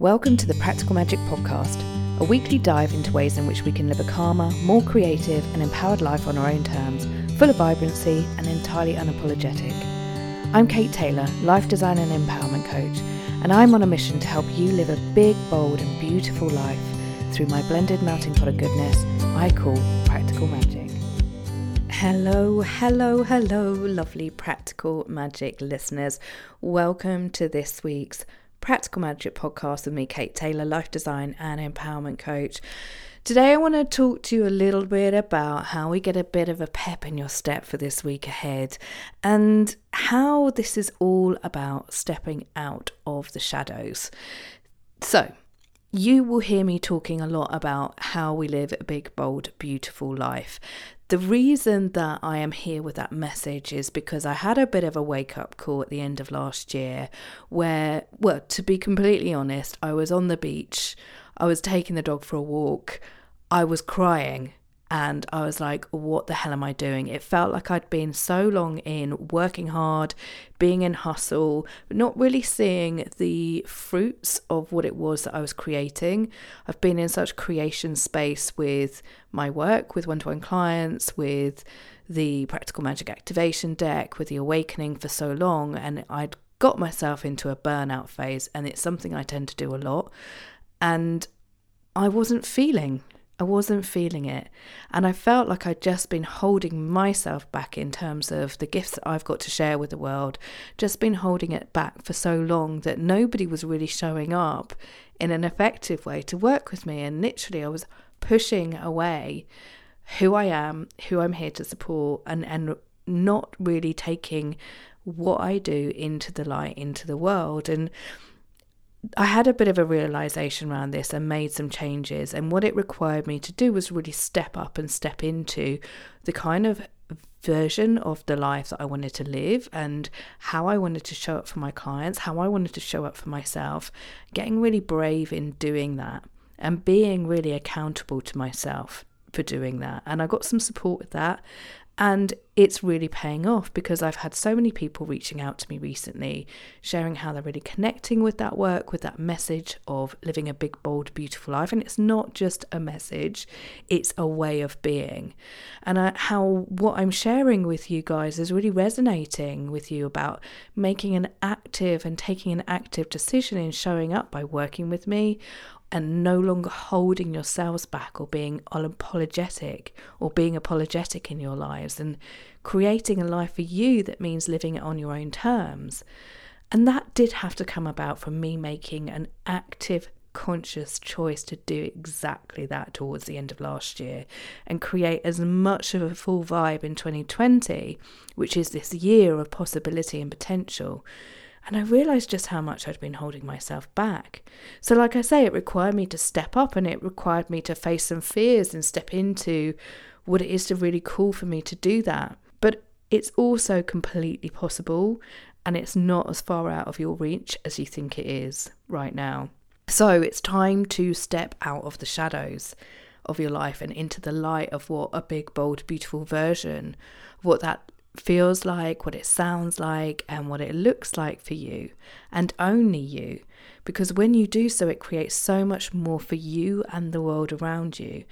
Welcome to the Practical Magic Podcast, a weekly dive into ways in which we can live a calmer, more creative, and empowered life on our own terms, full of vibrancy and entirely unapologetic. I'm Kate Taylor, life design and empowerment coach, and I'm on a mission to help you live a big, bold, and beautiful life through my blended melting pot of goodness I call Practical Magic. Hello, hello, hello, lovely Practical Magic listeners. Welcome to this week's Practical Magic podcast with me, Kate Taylor, life design and empowerment coach. Today, I want to talk to you a little bit about how we get a bit of a pep in your step for this week ahead and how this is all about stepping out of the shadows. So, you will hear me talking a lot about how we live a big, bold, beautiful life. The reason that I am here with that message is because I had a bit of a wake up call at the end of last year where, well, to be completely honest, I was on the beach, I was taking the dog for a walk, I was crying and I was like, what the hell am I doing? It felt like I'd been so long in working hard, being in hustle, but not really seeing the fruits of what it was that I was creating. I've been in such creation space with my work, with one to one clients, with the Practical Magic Activation deck, with the Awakening for so long, and I'd got myself into a burnout phase, and it's something I tend to do a lot. And I wasn't feeling I wasn't feeling it. And I felt like I'd just been holding myself back in terms of the gifts that I've got to share with the world, just been holding it back for so long that nobody was really showing up in an effective way to work with me. And literally, I was pushing away who I am, who I'm here to support, and, and not really taking what I do into the light, into the world. And I had a bit of a realization around this and made some changes. And what it required me to do was really step up and step into the kind of version of the life that I wanted to live and how I wanted to show up for my clients, how I wanted to show up for myself, getting really brave in doing that and being really accountable to myself for doing that. And I got some support with that. And it's really paying off because I've had so many people reaching out to me recently, sharing how they're really connecting with that work, with that message of living a big, bold, beautiful life. And it's not just a message, it's a way of being. And I, how what I'm sharing with you guys is really resonating with you about making an active and taking an active decision in showing up by working with me and no longer holding yourselves back or being unapologetic or being apologetic in your lives and creating a life for you that means living it on your own terms. And that did have to come about from me making an active, conscious choice to do exactly that towards the end of last year and create as much of a full vibe in 2020, which is this year of possibility and potential and I realised just how much I'd been holding myself back. So, like I say, it required me to step up and it required me to face some fears and step into what it is to really cool for me to do that. But it's also completely possible and it's not as far out of your reach as you think it is right now. So, it's time to step out of the shadows of your life and into the light of what a big, bold, beautiful version what that feels like, what it sounds like, and what it looks like for you, and only you. Because when you do so, it creates so much more for you and the world around you.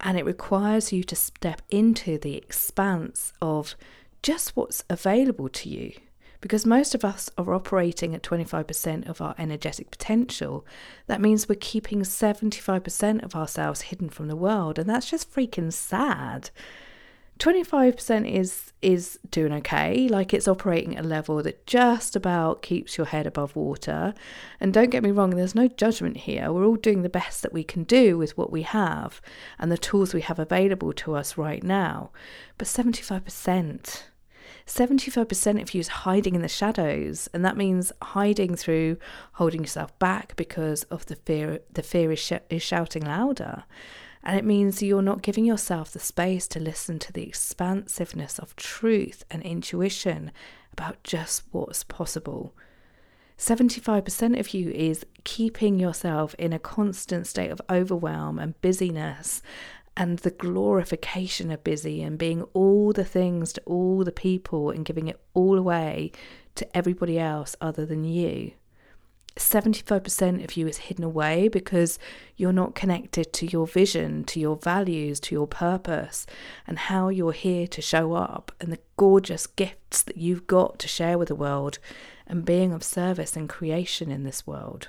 And it requires you to step into the expanse of just what's available to you. Because most of us are operating at 25% of our energetic potential. That means we're keeping 75% of ourselves hidden from the world. And that's just freaking sad. 25% is is doing okay. Like it's operating at a level that just about keeps your head above water. And don't get me wrong there's no judgment here. We're all doing the best that we can do with what we have and the tools we have available to us right now. But 75% 75% of you is hiding in the shadows. And that means hiding through holding yourself back because of the fear the fear is, sh- is shouting louder and it means you're not giving yourself the space to listen to the expansiveness of truth and intuition about just what's possible. 75% of you is keeping yourself in a constant state of overwhelm and busyness and the glorification of busy and being all the things to all the people and giving it all away to everybody else other than you. 75% of you is hidden away because you're not connected to your vision, to your values, to your purpose, and how you're here to show up, and the gorgeous gifts that you've got to share with the world, and being of service and creation in this world.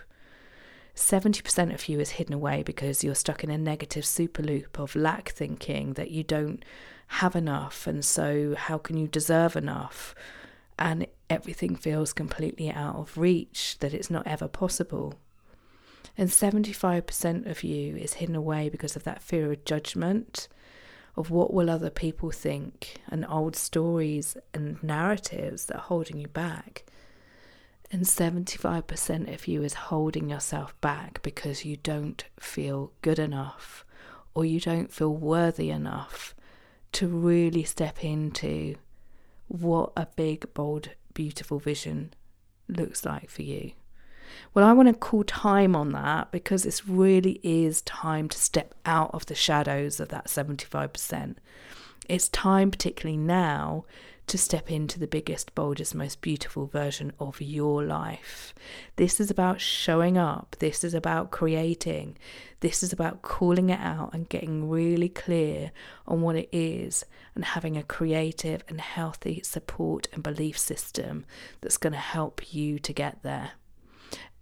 70% of you is hidden away because you're stuck in a negative super loop of lack thinking that you don't have enough, and so how can you deserve enough? And everything feels completely out of reach, that it's not ever possible. And 75% of you is hidden away because of that fear of judgment, of what will other people think, and old stories and narratives that are holding you back. And 75% of you is holding yourself back because you don't feel good enough or you don't feel worthy enough to really step into what a big, bold, beautiful vision looks like for you. Well, I want to call time on that because this really is time to step out of the shadows of that 75%. It's time, particularly now, to step into the biggest, boldest, most beautiful version of your life. This is about showing up. This is about creating. This is about calling it out and getting really clear on what it is and having a creative and healthy support and belief system that's going to help you to get there.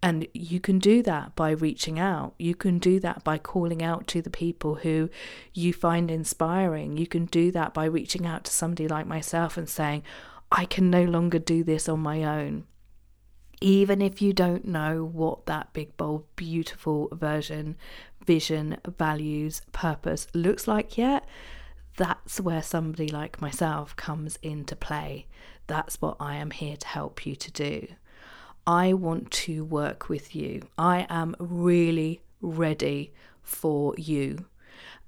And you can do that by reaching out. You can do that by calling out to the people who you find inspiring. You can do that by reaching out to somebody like myself and saying, I can no longer do this on my own. Even if you don't know what that big, bold, beautiful version, vision, values, purpose looks like yet, that's where somebody like myself comes into play. That's what I am here to help you to do. I want to work with you. I am really ready for you.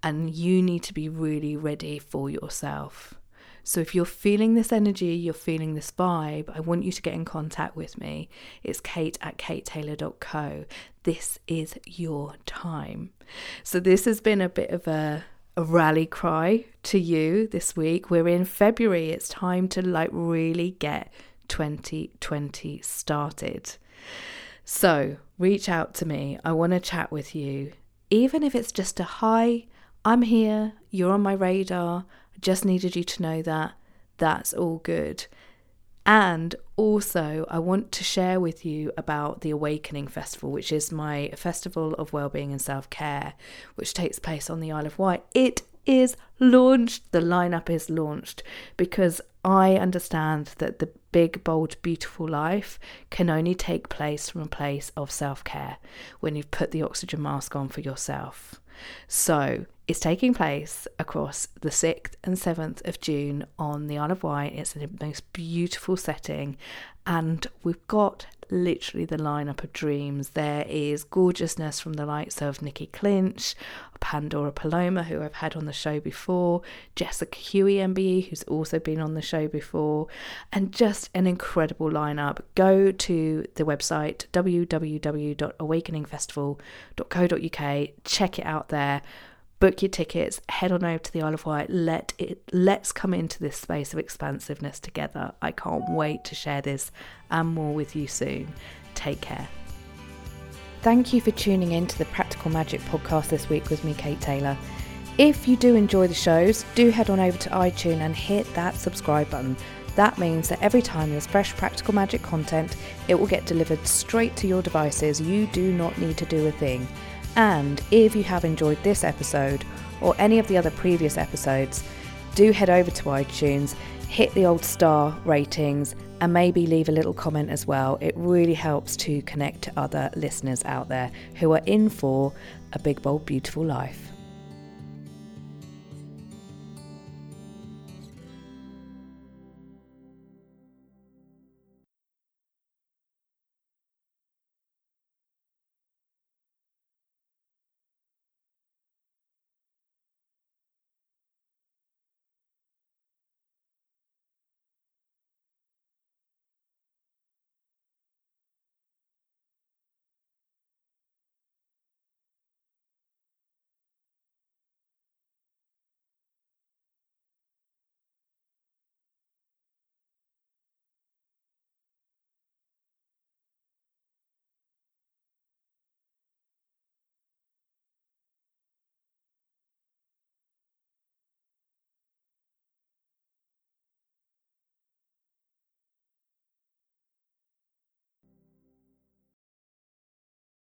And you need to be really ready for yourself. So if you're feeling this energy, you're feeling this vibe, I want you to get in contact with me. It's kate at katetaylor.co. This is your time. So this has been a bit of a, a rally cry to you this week. We're in February. It's time to like really get 2020 started. So reach out to me. I want to chat with you. Even if it's just a hi, I'm here, you're on my radar, I just needed you to know that. That's all good. And also, I want to share with you about the Awakening Festival, which is my festival of wellbeing and self care, which takes place on the Isle of Wight. It is launched, the lineup is launched because I understand that the big, bold, beautiful life can only take place from a place of self care when you've put the oxygen mask on for yourself. So it's taking place across the 6th and 7th of June on the Isle of Wight. It's the most beautiful setting, and we've got literally the lineup of dreams. There is gorgeousness from the likes of Nikki Clinch, Pandora Paloma, who I've had on the show before, Jessica Huie MBE, who's also been on the show before, and just an incredible lineup. Go to the website www.awakeningfestival.co.uk, check it out there book your tickets, head on over to the Isle of Wight. Let it let's come into this space of expansiveness together. I can't wait to share this and more with you soon. Take care. Thank you for tuning in to the Practical Magic podcast this week with me, Kate Taylor. If you do enjoy the shows, do head on over to iTunes and hit that subscribe button. That means that every time there's fresh practical magic content, it will get delivered straight to your devices. You do not need to do a thing. And if you have enjoyed this episode or any of the other previous episodes, do head over to iTunes, hit the old star ratings, and maybe leave a little comment as well. It really helps to connect to other listeners out there who are in for a big, bold, beautiful life.